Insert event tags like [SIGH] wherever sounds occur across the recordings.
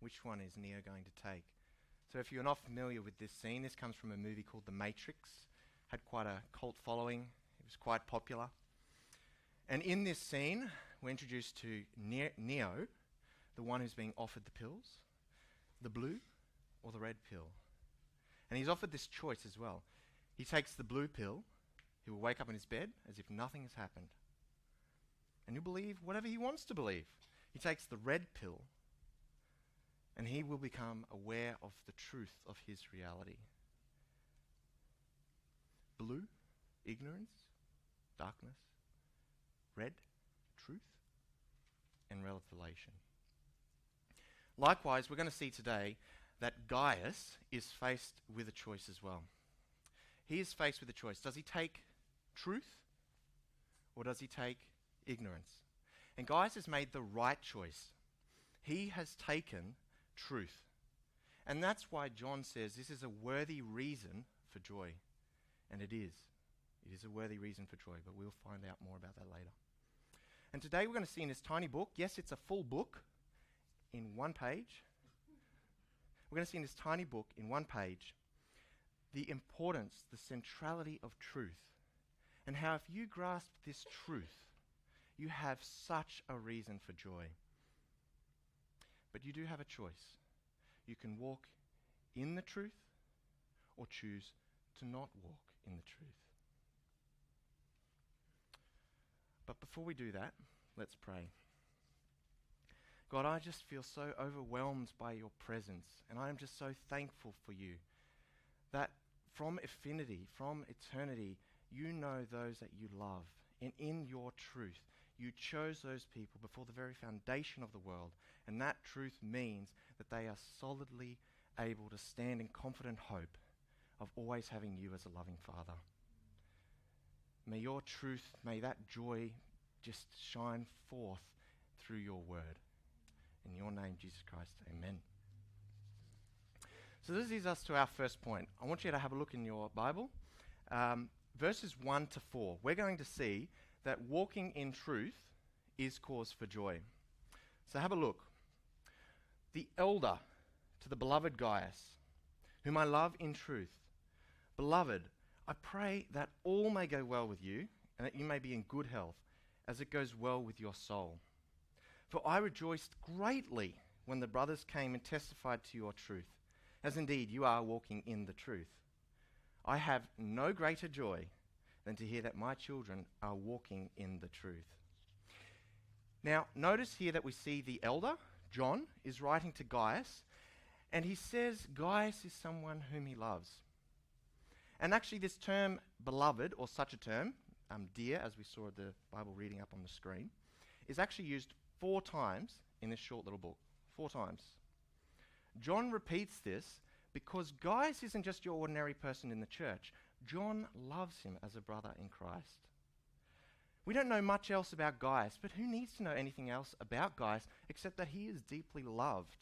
Which one is Neo going to take? So, if you're not familiar with this scene, this comes from a movie called The Matrix. Had quite a cult following. It was quite popular. And in this scene, we're introduced to Neo, the one who's being offered the pills, the blue or the red pill. And he's offered this choice as well. He takes the blue pill, he will wake up in his bed as if nothing has happened. And he'll believe whatever he wants to believe. He takes the red pill, and he will become aware of the truth of his reality. Blue, ignorance, darkness. Red, truth, and revelation. Likewise, we're going to see today that Gaius is faced with a choice as well. He is faced with a choice. Does he take truth or does he take ignorance? And Gaius has made the right choice. He has taken truth. And that's why John says this is a worthy reason for joy. And it is. It is a worthy reason for joy, but we'll find out more about that later. And today we're going to see in this tiny book, yes, it's a full book in one page. We're going to see in this tiny book in one page the importance, the centrality of truth, and how if you grasp this truth, you have such a reason for joy. But you do have a choice. You can walk in the truth or choose to not walk in the truth. But before we do that, let's pray. God, I just feel so overwhelmed by your presence, and I am just so thankful for you that from affinity, from eternity, you know those that you love. And in your truth, you chose those people before the very foundation of the world. And that truth means that they are solidly able to stand in confident hope of always having you as a loving Father. May your truth, may that joy just shine forth through your word. In your name, Jesus Christ, amen. So, this leads us to our first point. I want you to have a look in your Bible. Um, verses 1 to 4. We're going to see that walking in truth is cause for joy. So, have a look. The elder to the beloved Gaius, whom I love in truth. Beloved, I pray that all may go well with you and that you may be in good health as it goes well with your soul. For I rejoiced greatly when the brothers came and testified to your truth, as indeed you are walking in the truth. I have no greater joy than to hear that my children are walking in the truth. Now, notice here that we see the elder, John, is writing to Gaius, and he says Gaius is someone whom he loves. And actually, this term, beloved, or such a term, um, dear, as we saw the Bible reading up on the screen, is actually used four times in this short little book. Four times. John repeats this because Gaius isn't just your ordinary person in the church. John loves him as a brother in Christ. We don't know much else about Gaius, but who needs to know anything else about Gaius except that he is deeply loved?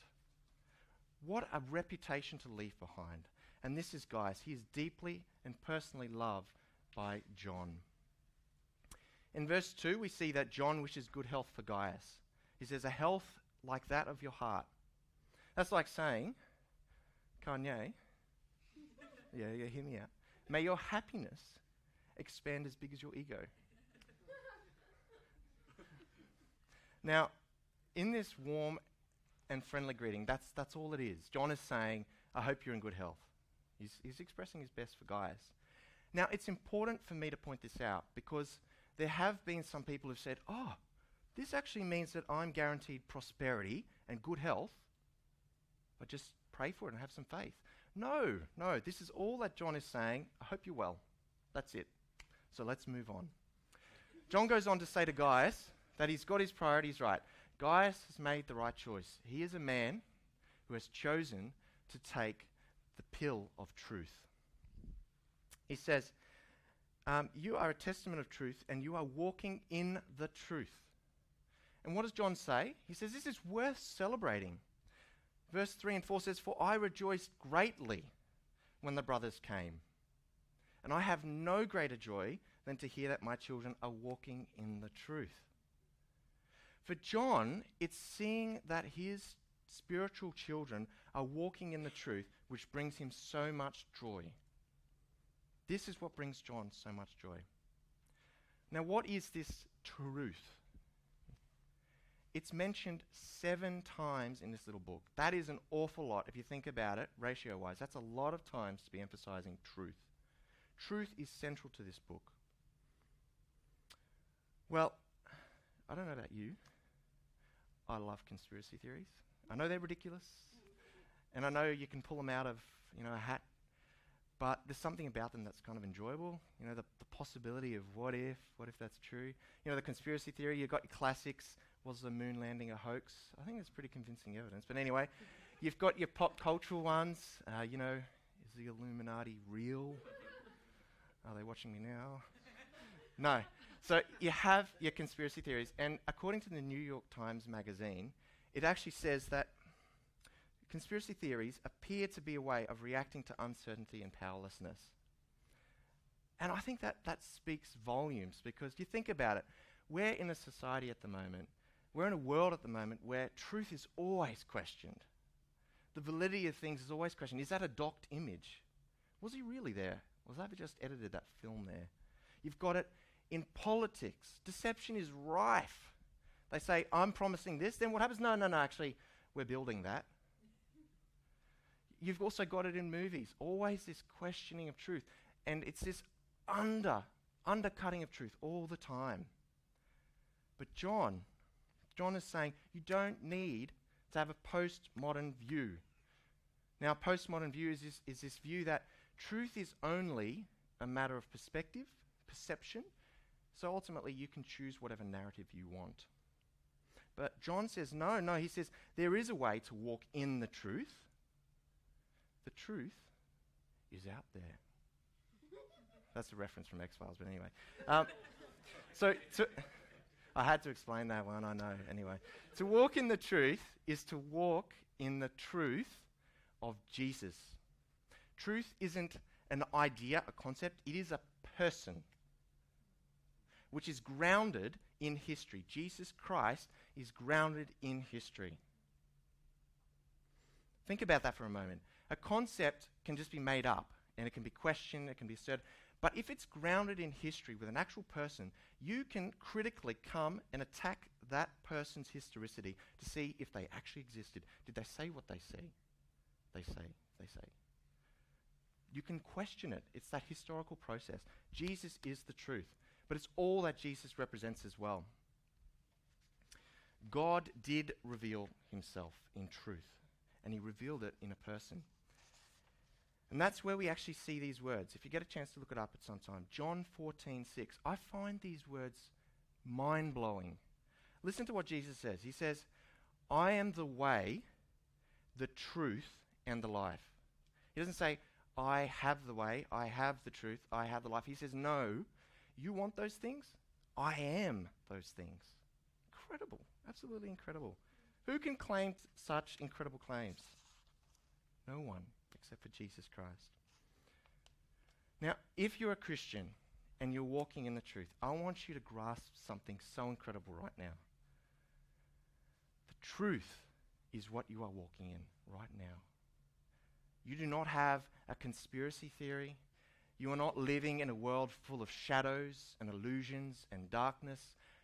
What a reputation to leave behind. And this is Gaius. He is deeply and personally loved by John. In verse 2, we see that John wishes good health for Gaius. He says, a health like that of your heart. That's like saying, Kanye, [LAUGHS] yeah, yeah, hear me out. May your happiness expand as big as your ego. now, in this warm and friendly greeting, that's, that's all it is. John is saying, I hope you're in good health. He's, he's expressing his best for Gaius. Now, it's important for me to point this out because there have been some people who've said, oh, this actually means that I'm guaranteed prosperity and good health. But just pray for it and have some faith. No, no, this is all that John is saying. I hope you're well. That's it. So let's move on. John goes on to say to Gaius that he's got his priorities right. Gaius has made the right choice. He is a man who has chosen to take the pill of truth. He says, um, You are a testament of truth, and you are walking in the truth. And what does John say? He says, This is worth celebrating. Verse 3 and 4 says, For I rejoiced greatly when the brothers came. And I have no greater joy than to hear that my children are walking in the truth. For John, it's seeing that his spiritual children are walking in the truth, which brings him so much joy. This is what brings John so much joy. Now, what is this truth? It's mentioned seven times in this little book. That is an awful lot if you think about it, ratio wise. That's a lot of times to be emphasizing truth. Truth is central to this book. Well, I don't know about you. I love conspiracy theories. I know they're ridiculous, and I know you can pull them out of you know a hat, but there's something about them that's kind of enjoyable. You know, the, the possibility of what if, what if that's true. You know, the conspiracy theory. You've got your classics. Was the moon landing a hoax? I think it's pretty convincing evidence. But anyway, you've got your pop cultural ones. Uh, you know, is the Illuminati real? Are they watching me now? no. So you have your conspiracy theories, and according to the New York Times Magazine, it actually says that conspiracy theories appear to be a way of reacting to uncertainty and powerlessness. And I think that that speaks volumes because you think about it, we're in a society at the moment, we're in a world at the moment where truth is always questioned. The validity of things is always questioned. Is that a docked image? Was he really there? Was that just edited that film there? You've got it in politics. Deception is rife. They say, I'm promising this, then what happens? No, no, no, actually, we're building that. You've also got it in movies. Always this questioning of truth. And it's this under, undercutting of truth all the time. But John, John is saying you don't need to have a postmodern view. Now, postmodern view is this, is this view that truth is only a matter of perspective, perception, so ultimately, you can choose whatever narrative you want. But John says, no, no. He says, there is a way to walk in the truth. The truth is out there. [LAUGHS] That's a reference from X Files, but anyway. Um, so, to I had to explain that one, I know. Anyway, to walk in the truth is to walk in the truth of Jesus. Truth isn't an idea, a concept, it is a person which is grounded in history. Jesus Christ is grounded in history. Think about that for a moment. A concept can just be made up and it can be questioned, it can be asserted. But if it's grounded in history with an actual person, you can critically come and attack that person's historicity to see if they actually existed. Did they say what they say? They say, they say. You can question it. It's that historical process. Jesus is the truth but it's all that Jesus represents as well. God did reveal himself in truth, and he revealed it in a person. And that's where we actually see these words. If you get a chance to look it up at some time, John 14, 6. I find these words mind blowing. Listen to what Jesus says. He says, I am the way, the truth, and the life. He doesn't say, I have the way, I have the truth, I have the life. He says, No, you want those things? I am those things. Incredible. Absolutely incredible. Who can claim t- such incredible claims? No one except for Jesus Christ. Now, if you're a Christian and you're walking in the truth, I want you to grasp something so incredible right now. The truth is what you are walking in right now. You do not have a conspiracy theory. You are not living in a world full of shadows and illusions and darkness.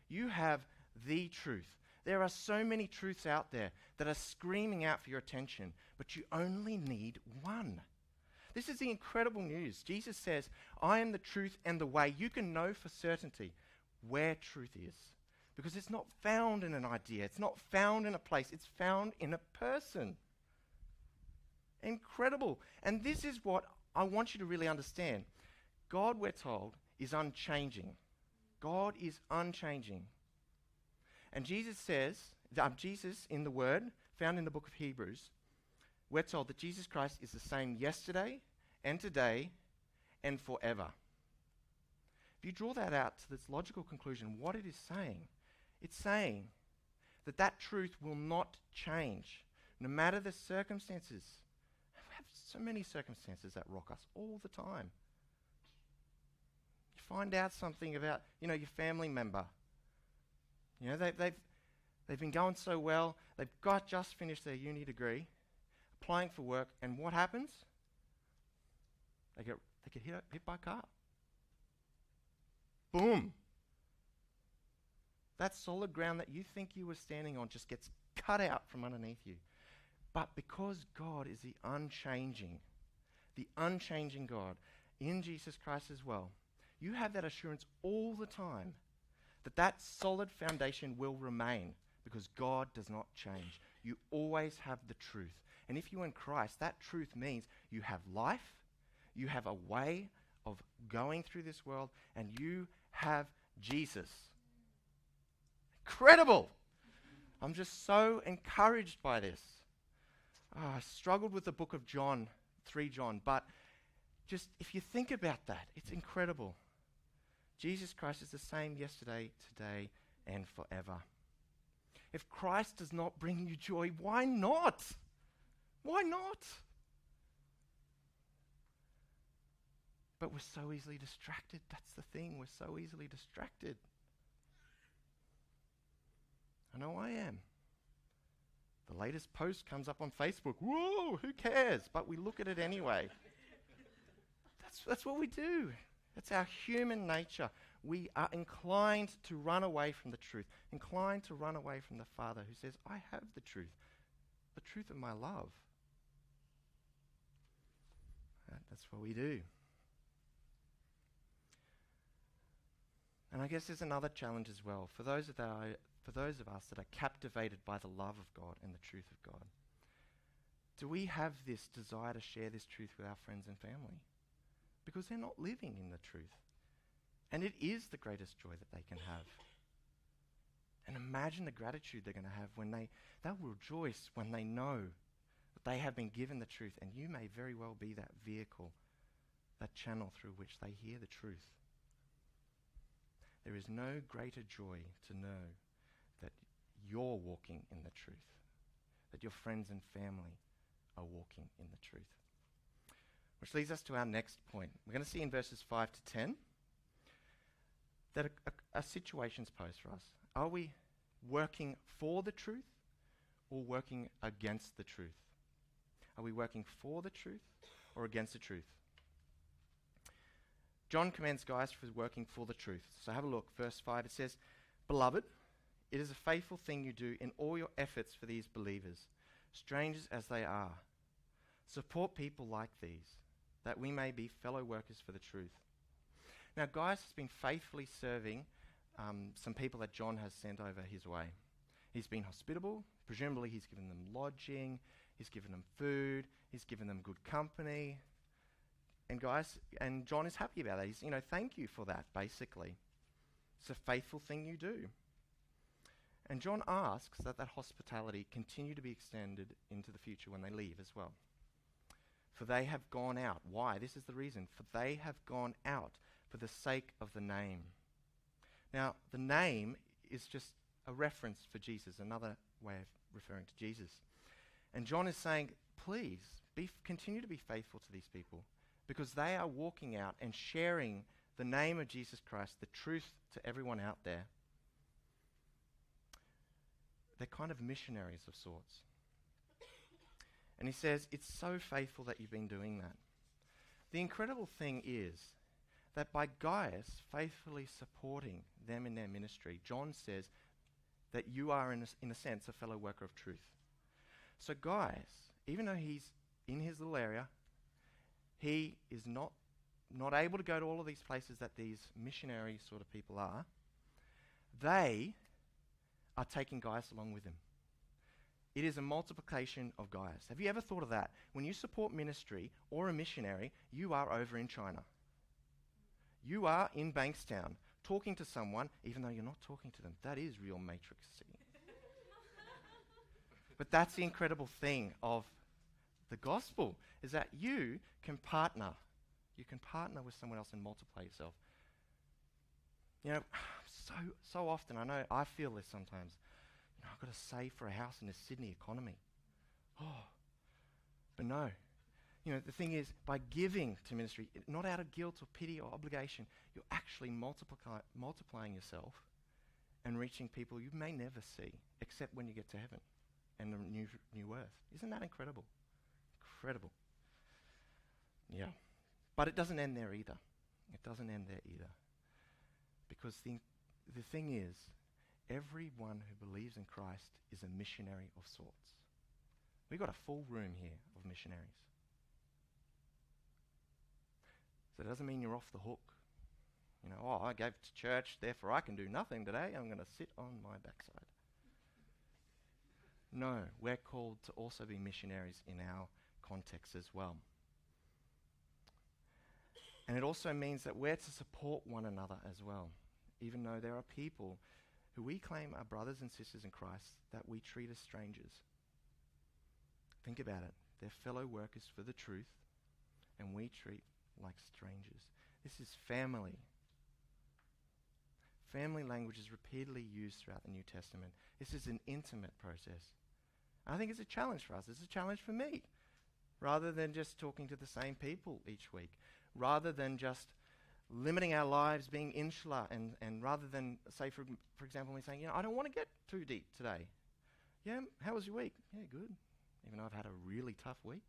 You have the truth. There are so many truths out there that are screaming out for your attention, but you only need one. This is the incredible news. Jesus says, I am the truth and the way. You can know for certainty where truth is because it's not found in an idea, it's not found in a place, it's found in a person. Incredible. And this is what I want you to really understand God, we're told, is unchanging. God is unchanging. And Jesus says, um, Jesus in the Word, found in the book of Hebrews, we're told that Jesus Christ is the same yesterday and today and forever. If you draw that out to this logical conclusion, what it is saying, it's saying that that truth will not change no matter the circumstances We have so many circumstances that rock us all the time. You find out something about, you know, your family member. You know, they, they've, They've been going so well. They've got just finished their uni degree, applying for work, and what happens? They get they get hit, hit by a car. Boom. That solid ground that you think you were standing on just gets cut out from underneath you. But because God is the unchanging, the unchanging God in Jesus Christ as well, you have that assurance all the time that that solid foundation will remain because God does not change. You always have the truth. And if you're in Christ, that truth means you have life, you have a way of going through this world, and you have Jesus. Incredible! I'm just so encouraged by this. Oh, I struggled with the book of John, 3 John, but just if you think about that, it's incredible. Jesus Christ is the same yesterday, today, and forever. If Christ does not bring you joy, why not? Why not? But we're so easily distracted. That's the thing. We're so easily distracted. I know I am. The latest post comes up on Facebook. Whoa, who cares? But we look at it anyway. that's, that's what we do. That's our human nature. We are inclined to run away from the truth, inclined to run away from the Father who says, I have the truth, the truth of my love. That's what we do. And I guess there's another challenge as well for those of our, for those of us that are captivated by the love of God and the truth of God. Do we have this desire to share this truth with our friends and family? Because they're not living in the truth. And it is the greatest joy that they can have. And imagine the gratitude they're going to have when they, they'll rejoice when they know that they have been given the truth. And you may very well be that vehicle, that channel through which they hear the truth. There is no greater joy to know that you're walking in the truth, that your friends and family are walking in the truth. Which leads us to our next point. We're going to see in verses 5 to 10 that a, a, a situation's posed for us. Are we working for the truth or working against the truth? Are we working for the truth or against the truth? John commends Gaius for working for the truth. So have a look. Verse 5 it says, Beloved, it is a faithful thing you do in all your efforts for these believers, strangers as they are. Support people like these, that we may be fellow workers for the truth. Now, Gaius has been faithfully serving um, some people that John has sent over his way. He's been hospitable. Presumably, he's given them lodging, he's given them food, he's given them good company, and Gaius, and John is happy about that. He's, you know, thank you for that, basically. It's a faithful thing you do. And John asks that that hospitality continue to be extended into the future when they leave as well. For they have gone out. Why? This is the reason. For they have gone out for the sake of the name. Now, the name is just a reference for Jesus, another way of referring to Jesus. And John is saying, please, be f- continue to be faithful to these people because they are walking out and sharing the name of Jesus Christ, the truth to everyone out there. They're kind of missionaries of sorts. And he says, It's so faithful that you've been doing that. The incredible thing is that by Gaius faithfully supporting them in their ministry, John says that you are, in a, in a sense, a fellow worker of truth. So, Gaius, even though he's in his little area, he is not, not able to go to all of these places that these missionary sort of people are. They are taking Gaius along with them. It is a multiplication of Gaius. Have you ever thought of that? When you support ministry or a missionary, you are over in China. You are in Bankstown talking to someone, even though you're not talking to them. That is real matrix [LAUGHS] but that's the incredible thing of the gospel is that you can partner. You can partner with someone else and multiply yourself. You know, [SIGHS] so so often I know I feel this sometimes. I've got to save for a house in the Sydney economy. Oh, but no. You know, the thing is, by giving to ministry, not out of guilt or pity or obligation, you're actually multiply, multiplying yourself and reaching people you may never see except when you get to heaven and the new, new earth. Isn't that incredible? Incredible. Yeah. But it doesn't end there either. It doesn't end there either. Because the, the thing is, everyone who believes in Christ is a missionary of sorts. We've got a full room here of missionaries. So it doesn't mean you're off the hook. You know, oh, I gave to church, therefore I can do nothing today. I'm going to sit on my backside. No, we're called to also be missionaries in our context as well. And it also means that we're to support one another as well, even though there are people who we claim are brothers and sisters in Christ that we treat as strangers. Think about it. They're fellow workers for the truth, and we treat like strangers. This is family. Family language is repeatedly used throughout the New Testament. This is an intimate process. I think it's a challenge for us. It's a challenge for me. Rather than just talking to the same people each week, rather than just limiting our lives, being insular, and, and rather than, say, for, for example, me saying, you know, I don't want to get too deep today. Yeah, how was your week? Yeah, good. Even though I've had a really tough week.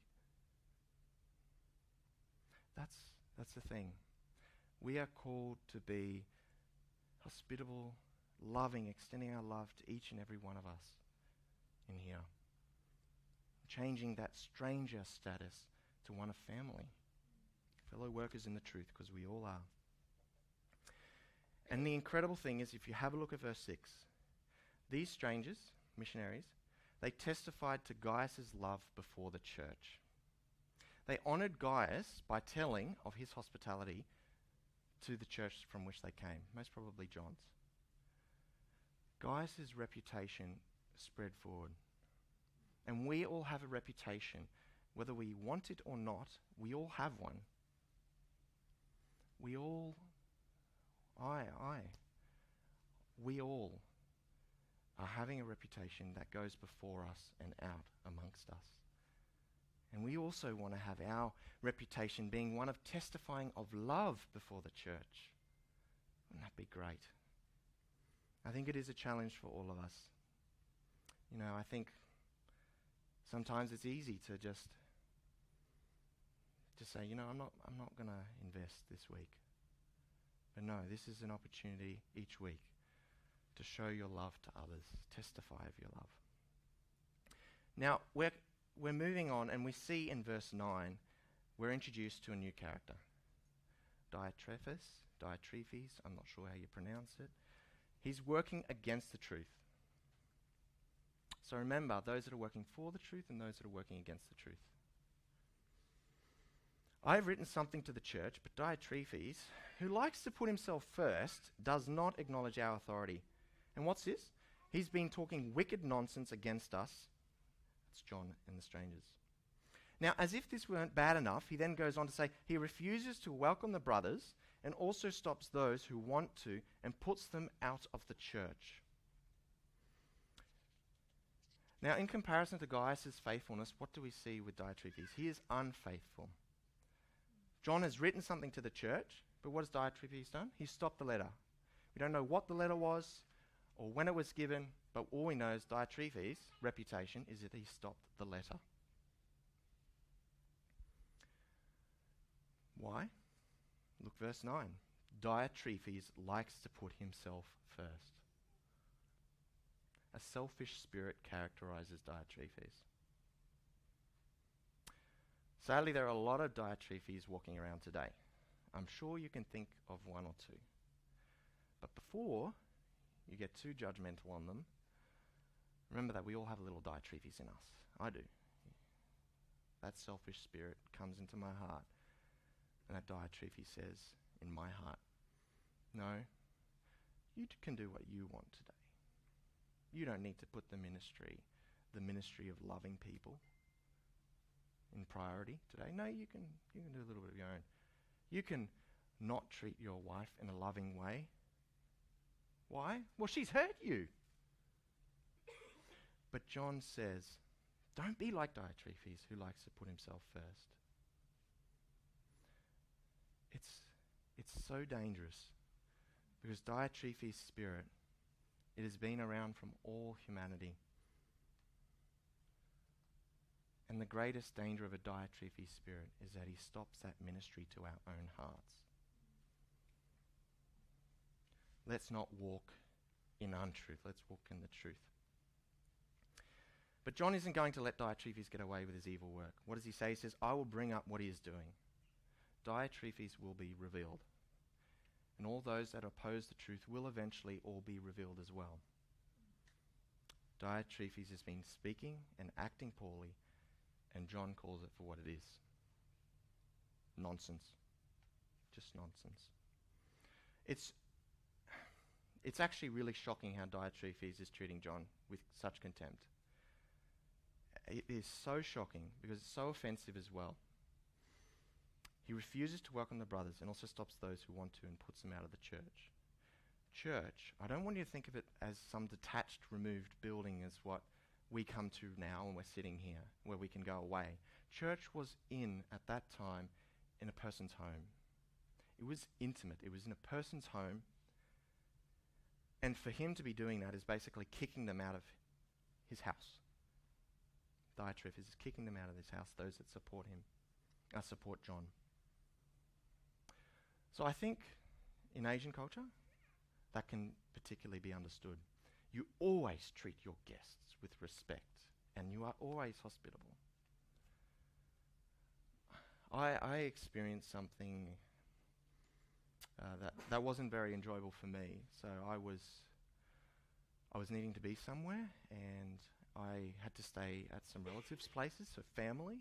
That's, that's the thing. We are called to be hospitable, loving, extending our love to each and every one of us in here. Changing that stranger status to one of family. Fellow workers in the truth, because we all are. And the incredible thing is, if you have a look at verse 6, these strangers, missionaries, they testified to Gaius' love before the church. They honored Gaius by telling of his hospitality to the church from which they came, most probably John's. Gaius' reputation spread forward. And we all have a reputation. Whether we want it or not, we all have one. We all, I, I, we all are having a reputation that goes before us and out amongst us. And we also want to have our reputation being one of testifying of love before the church. Wouldn't that be great? I think it is a challenge for all of us. You know, I think sometimes it's easy to just just say, you know, I'm not I'm not going to invest this week. But no, this is an opportunity each week to show your love to others, testify of your love. Now, we're we're moving on, and we see in verse 9, we're introduced to a new character. Diotrephes, Diotrephes, I'm not sure how you pronounce it. He's working against the truth. So remember, those that are working for the truth and those that are working against the truth. I've written something to the church, but Diotrephes, who likes to put himself first, does not acknowledge our authority. And what's this? He's been talking wicked nonsense against us it's John and the strangers. Now, as if this weren't bad enough, he then goes on to say he refuses to welcome the brothers and also stops those who want to and puts them out of the church. Now, in comparison to Gaius' faithfulness, what do we see with Diotrephes? He is unfaithful. John has written something to the church, but what has Diotrephes done? He stopped the letter. We don't know what the letter was or when it was given, but all we know is Diotrephes' reputation is that he stopped the letter. Why? Look, verse 9. Diotrephes likes to put himself first. A selfish spirit characterizes Diotrephes. Sadly, there are a lot of Diotrephes walking around today. I'm sure you can think of one or two. But before you get too judgmental on them, remember that we all have a little Diotrephes in us. I do. That selfish spirit comes into my heart, and that Diotrephes says in my heart, No, you can do what you want today. You don't need to put the ministry, the ministry of loving people, in priority today. No, you can, you can do a little bit of your own. You can not treat your wife in a loving way why? Well, she's hurt you. But John says, don't be like Diotrephes, who likes to put himself first. It's, it's so dangerous because Diotrephes' spirit It has been around from all humanity. And the greatest danger of a Diotrephes spirit is that he stops that ministry to our own hearts. Let's not walk in untruth. Let's walk in the truth. But John isn't going to let Diotrephes get away with his evil work. What does he say? He says, I will bring up what he is doing. Diotrephes will be revealed. And all those that oppose the truth will eventually all be revealed as well. Diotrephes has been speaking and acting poorly, and John calls it for what it is nonsense. Just nonsense. It's, it's actually really shocking how Diotrephes is treating John with such contempt. It is so shocking because it's so offensive as well. He refuses to welcome the brothers and also stops those who want to and puts them out of the church. Church, I don't want you to think of it as some detached, removed building as what we come to now and we're sitting here where we can go away. Church was in, at that time, in a person's home. It was intimate, it was in a person's home. And for him to be doing that is basically kicking them out of his house. Diotrephes is kicking them out of his house, those that support him, uh, support John. So I think in Asian culture, that can particularly be understood. You always treat your guests with respect, and you are always hospitable. I, I experienced something uh, that that wasn't very enjoyable for me. So I was I was needing to be somewhere, and I had to stay at some relatives' places, so family.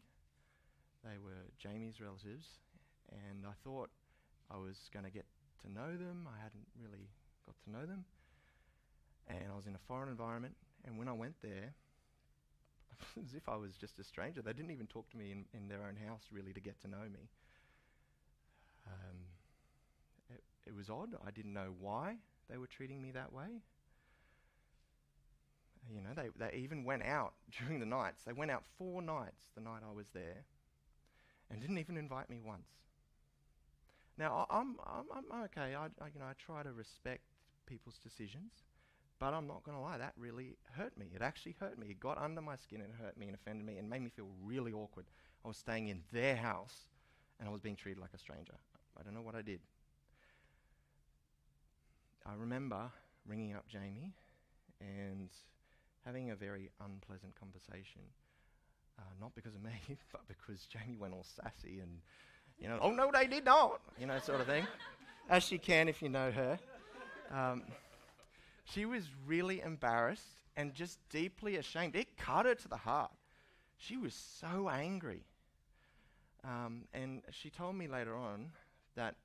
They were Jamie's relatives, and I thought I was going to get to know them. I hadn't really got to know them. And I was in a foreign environment, and when I went there, [LAUGHS] as if I was just a stranger. They didn't even talk to me in, in their own house, really, to get to know me. Um, it, it was odd. I didn't know why they were treating me that way. You know, they, they even went out [LAUGHS] during the nights. They went out four nights the night I was there and didn't even invite me once. Now, I, I'm, I'm, I'm okay. I, I, you know, I try to respect people's decisions, but I'm not going to lie, that really hurt me. It actually hurt me. It got under my skin and hurt me and offended me and made me feel really awkward. I was staying in their house and I was being treated like a stranger. I don't know what I did. I remember ringing up Jamie and having a very unpleasant conversation. Uh, not because of me, [LAUGHS] but because Jamie went all sassy and, you know, oh no, they did not, you know, sort of thing. As she can if you know her. Um, she was really embarrassed and just deeply ashamed. It cut her to the heart. She was so angry. Um, and she told me later on that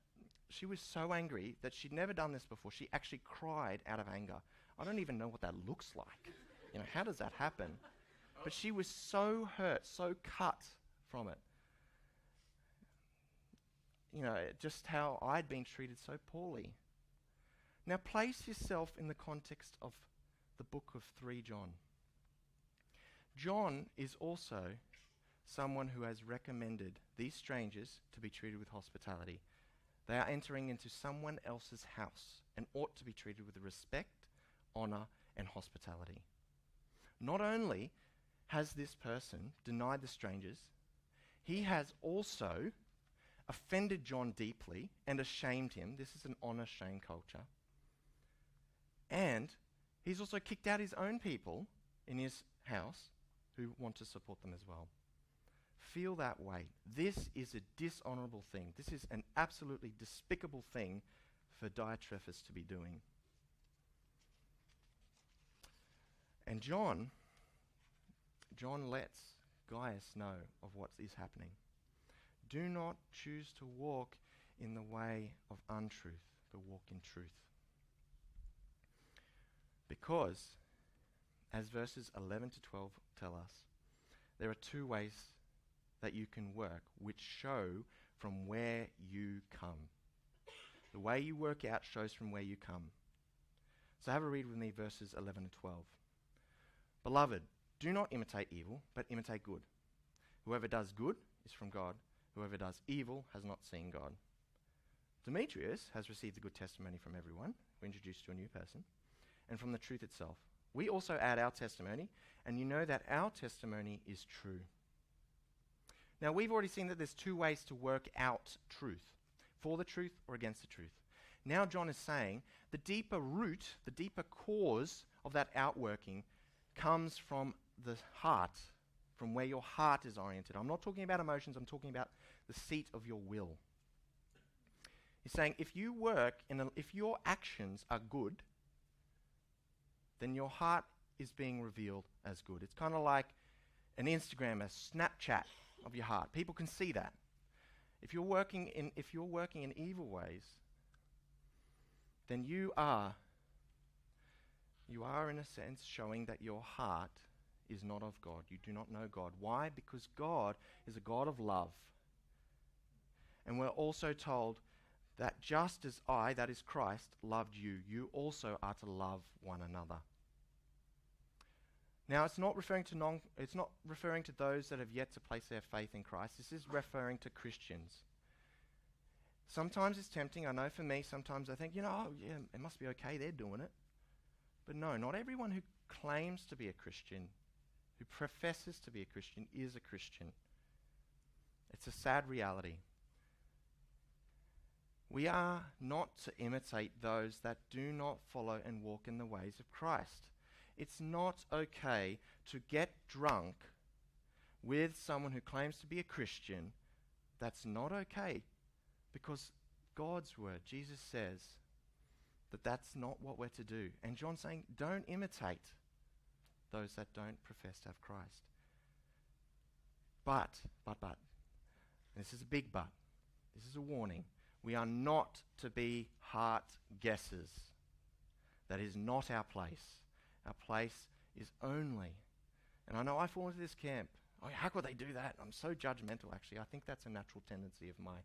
she was so angry that she'd never done this before. She actually cried out of anger. I don't even know what that looks like. You know, how does that happen? But she was so hurt, so cut from it. You know, just how I'd been treated so poorly. Now, place yourself in the context of the book of 3 John. John is also someone who has recommended these strangers to be treated with hospitality. They are entering into someone else's house and ought to be treated with respect, honor, and hospitality. Not only has this person denied the strangers, he has also offended John deeply and ashamed him. This is an honor shame culture. And he's also kicked out his own people in his house who want to support them as well. Feel that way. This is a dishonorable thing. This is an absolutely despicable thing for Diotrephes to be doing. And John, John lets Gaius know of what is happening. Do not choose to walk in the way of untruth, but walk in truth. Because, as verses 11 to 12 tell us, there are two ways that you can work which show from where you come. The way you work out shows from where you come. So have a read with me verses 11 to 12. Beloved, do not imitate evil, but imitate good. Whoever does good is from God. Whoever does evil has not seen God. Demetrius has received a good testimony from everyone. We introduced you to a new person and from the truth itself. We also add our testimony, and you know that our testimony is true. Now, we've already seen that there's two ways to work out truth for the truth or against the truth. Now, John is saying the deeper root, the deeper cause of that outworking comes from the heart, from where your heart is oriented. I'm not talking about emotions, I'm talking about the seat of your will. He's saying if you work, in a, if your actions are good, then your heart is being revealed as good. It's kind of like an Instagram, a Snapchat of your heart. People can see that. If you're working in, if you're working in evil ways, then you are, you are in a sense showing that your heart is not of God. You do not know God. Why? Because God is a God of love. And we're also told that just as I, that is Christ, loved you, you also are to love one another. Now, it's not referring to non, it's not referring to those that have yet to place their faith in Christ. This is referring to Christians. Sometimes it's tempting. I know for me, sometimes I think, you know, oh, yeah, it must be okay. They're doing it. But no, not everyone who claims to be a Christian, who professes to be a Christian, is a Christian. It's a sad reality. We are not to imitate those that do not follow and walk in the ways of Christ. It's not okay to get drunk with someone who claims to be a Christian. That's not okay because God's word, Jesus says that that's not what we're to do. And John's saying, don't imitate those that don't profess to have Christ. But, but, but, this is a big but, this is a warning. We are not to be heart guessers. That is not our place. Our place is only. And I know I fall into this camp. Oh, how could they do that? I'm so judgmental, actually. I think that's a natural tendency of my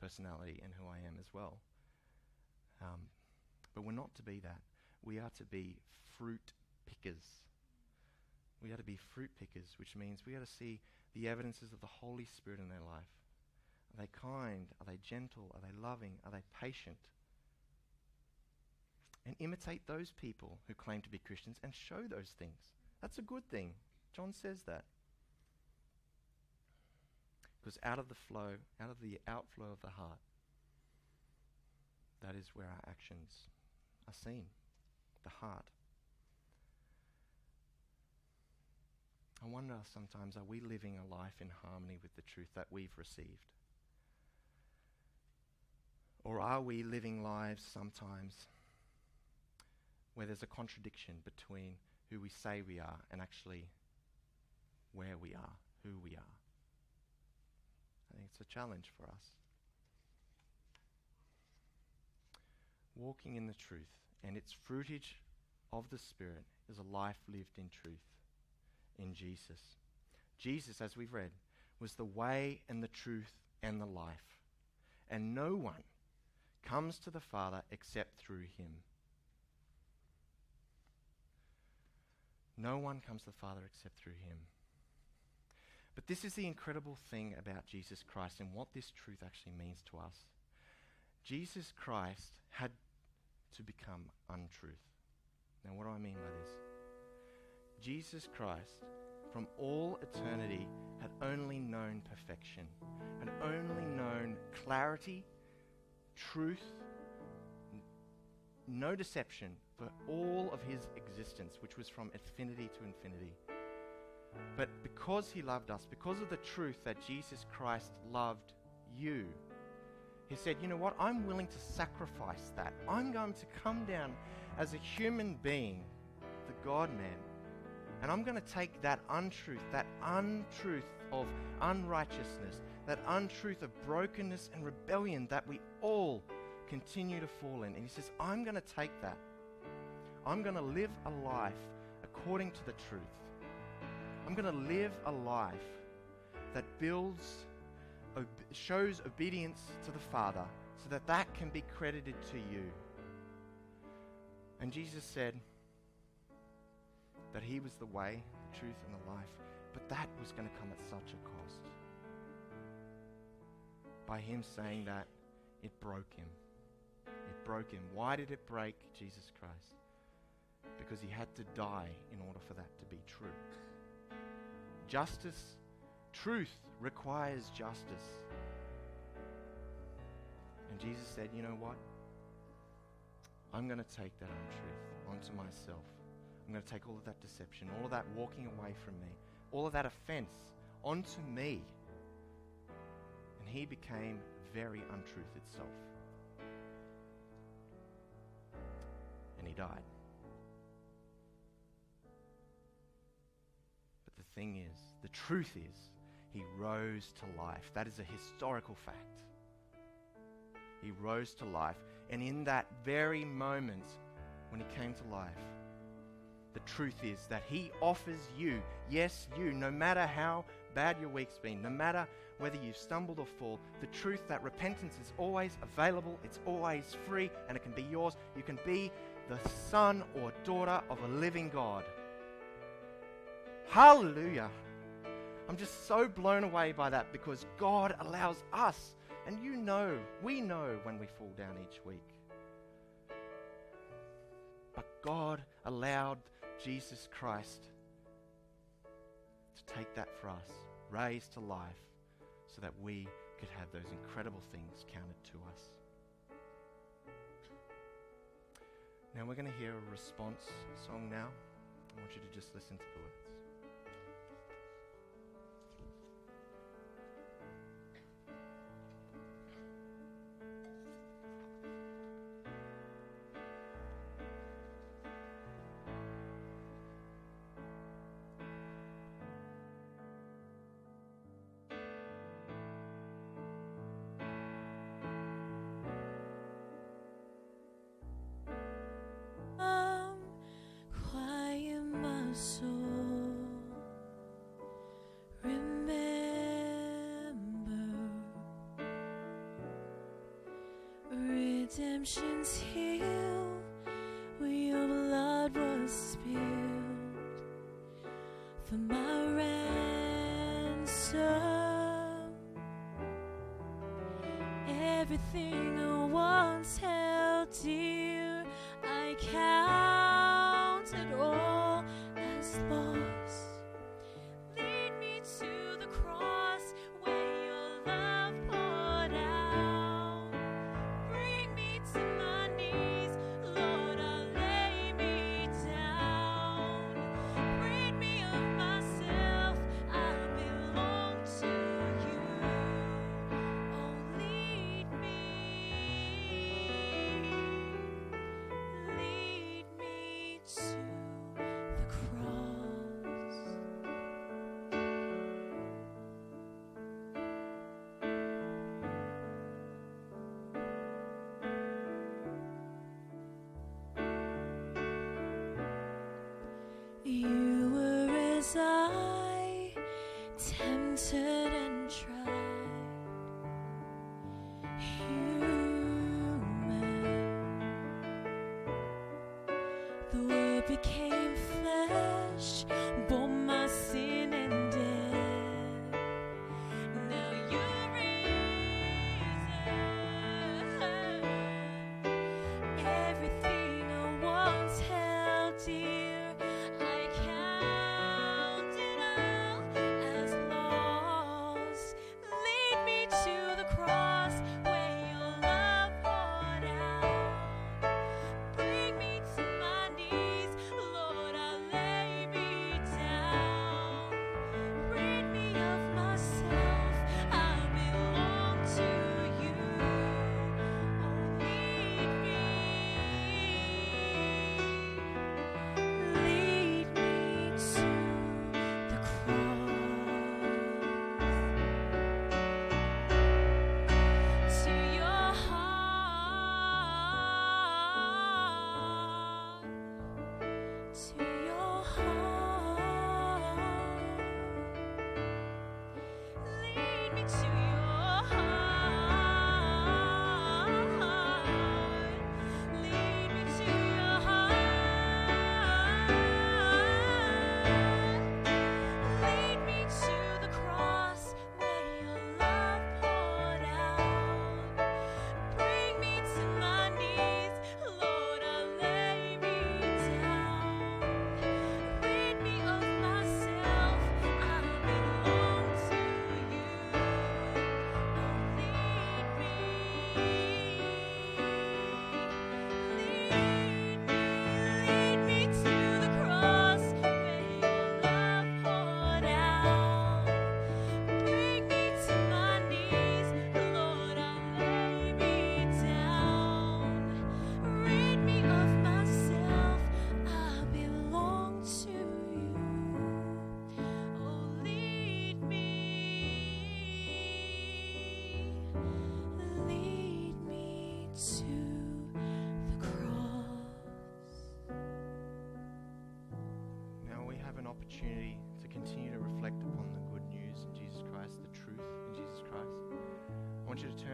personality and who I am as well. Um, but we're not to be that. We are to be fruit pickers. We are to be fruit pickers, which means we are to see the evidences of the Holy Spirit in their life. Are they kind? Are they gentle? Are they loving? Are they patient? and imitate those people who claim to be Christians and show those things. That's a good thing. John says that. Because out of the flow, out of the outflow of the heart, that is where our actions are seen. The heart. I wonder sometimes are we living a life in harmony with the truth that we've received? Or are we living lives sometimes where there's a contradiction between who we say we are and actually where we are, who we are. I think it's a challenge for us. Walking in the truth and its fruitage of the Spirit is a life lived in truth in Jesus. Jesus, as we've read, was the way and the truth and the life. And no one comes to the Father except through him. No one comes to the Father except through him. But this is the incredible thing about Jesus Christ and what this truth actually means to us. Jesus Christ had to become untruth. Now, what do I mean by this? Jesus Christ, from all eternity, had only known perfection, had only known clarity, truth, no deception for all of his existence, which was from infinity to infinity. But because he loved us, because of the truth that Jesus Christ loved you, he said, You know what? I'm willing to sacrifice that. I'm going to come down as a human being, the God man, and I'm going to take that untruth, that untruth of unrighteousness, that untruth of brokenness and rebellion that we all continue to fall in. And he says, I'm going to take that. I'm going to live a life according to the truth. I'm going to live a life that builds, ob- shows obedience to the Father so that that can be credited to you. And Jesus said that He was the way, the truth, and the life, but that was going to come at such a cost. By Him saying that, it broke Him It broke him. Why did it break Jesus Christ? because he had to die in order for that to be true. Justice, truth requires justice. And Jesus said, You know what? I'm going to take that untruth onto myself. I'm going to take all of that deception, all of that walking away from me, all of that offense onto me. And he became very untruth itself. And he died. But the thing is, the truth is, he rose to life. That is a historical fact. He rose to life. And in that very moment when he came to life, the truth is that he offers you, yes, you, no matter how bad your week's been, no matter whether you've stumbled or fall, the truth that repentance is always available, it's always free, and it can be yours. You can be the son or daughter of a living God. Hallelujah. I'm just so blown away by that because God allows us, and you know, we know when we fall down each week. But God allowed Jesus Christ to take that for us, raised to life, so that we could have those incredible things counted to us. Now we're going to hear a response song now. I want you to just listen to the redemption's here where your blood was spilled for my ransom. Everything I once held dear,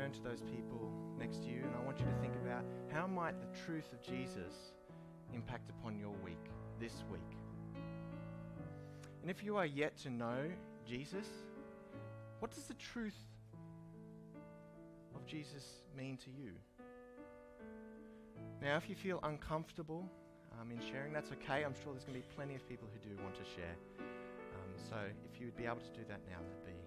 turn to those people next to you and I want you to think about how might the truth of Jesus impact upon your week, this week. And if you are yet to know Jesus, what does the truth of Jesus mean to you? Now, if you feel uncomfortable um, in sharing, that's okay. I'm sure there's going to be plenty of people who do want to share. Um, so if you would be able to do that now, that'd be,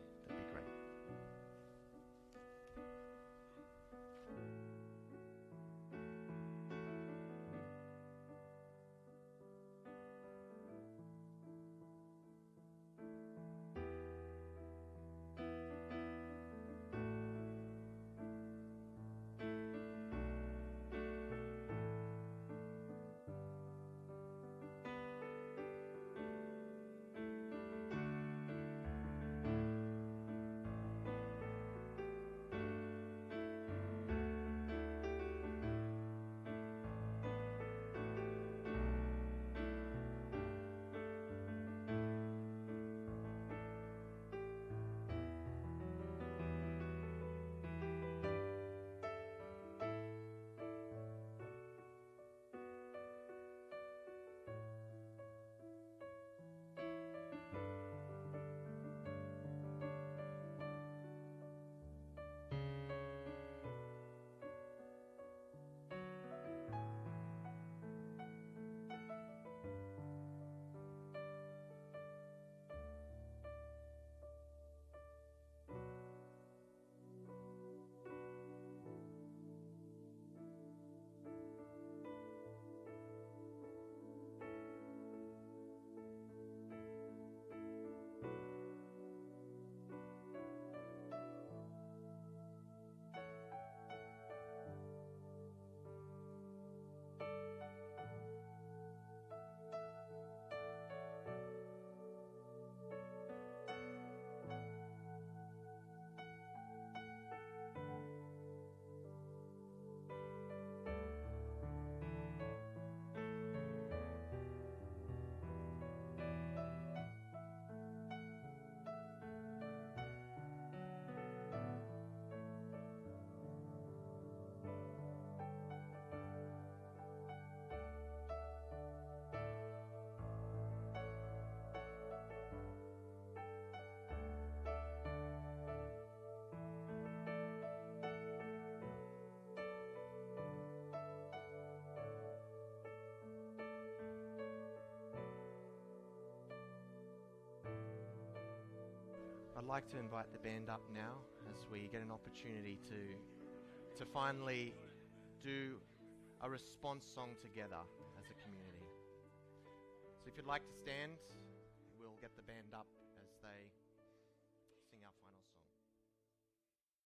I'd like to invite the band up now as we get an opportunity to, to finally do a response song together as a community. So if you'd like to stand,